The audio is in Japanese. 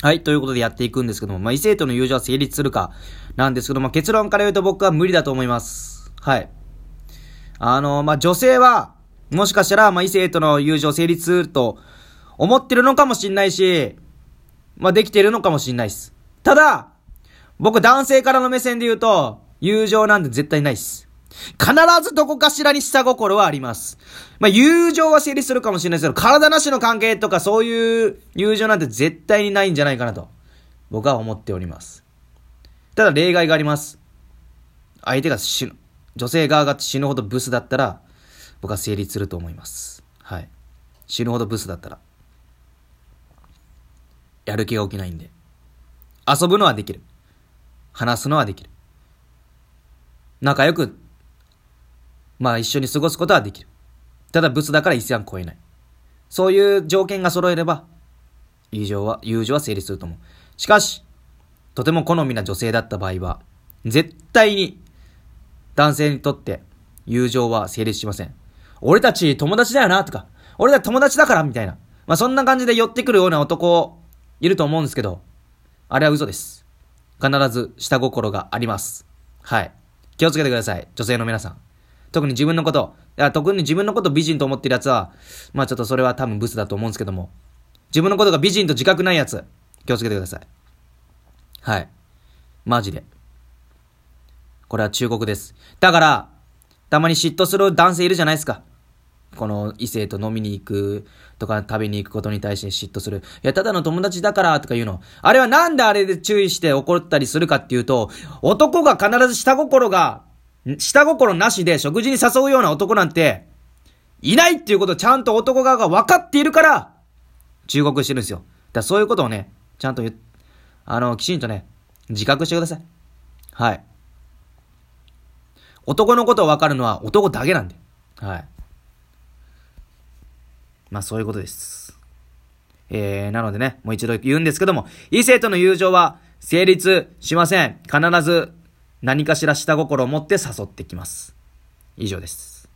はい、ということでやっていくんですけども、まあ、異性との友情は成立するか、なんですけども、結論から言うと僕は無理だと思います。はい。あの、まあ、女性は、もしかしたら、まあ、異性との友情成立すると思ってるのかもしんないし、まあ、できてるのかもしんないです。ただ、僕男性からの目線で言うと、友情なんて絶対ないっす。必ずどこかしらに下心はあります。まあ、友情は成立するかもしれないですけど、体なしの関係とかそういう友情なんて絶対にないんじゃないかなと、僕は思っております。ただ例外があります。相手が死ぬ、女性側が死ぬほどブスだったら、僕は成立すると思います。はい。死ぬほどブスだったら。やる気が起きないんで。遊ぶのはできる。話すのはできる。仲良くまあ一緒に過ごすことはできる。ただ物だから一線超えない。そういう条件が揃えれば、友情は、友情は成立すると思う。しかし、とても好みな女性だった場合は、絶対に男性にとって友情は成立しません。俺たち友達だよな、とか、俺たち友達だから、みたいな。まあそんな感じで寄ってくるような男、いると思うんですけど、あれは嘘です。必ず下心があります。はい。気をつけてください。女性の皆さん。特に自分のこと、いや特に自分のこと美人と思ってるやつは、まあちょっとそれは多分ブスだと思うんですけども、自分のことが美人と自覚ないやつ、気をつけてください。はい。マジで。これは忠告です。だから、たまに嫉妬する男性いるじゃないですか。この異性と飲みに行くとか食べに行くことに対して嫉妬する。いや、ただの友達だからとか言うの。あれはなんであれで注意して怒ったりするかっていうと、男が必ず下心が下心なしで食事に誘うような男なんて、いないっていうことをちゃんと男側が分かっているから、忠告してるんですよ。だそういうことをね、ちゃんと言あの、きちんとね、自覚してください。はい。男のことを分かるのは男だけなんで。はい。まあそういうことです。えー、なのでね、もう一度言うんですけども、異性との友情は成立しません。必ず何かしら下心を持って誘ってきます。以上です。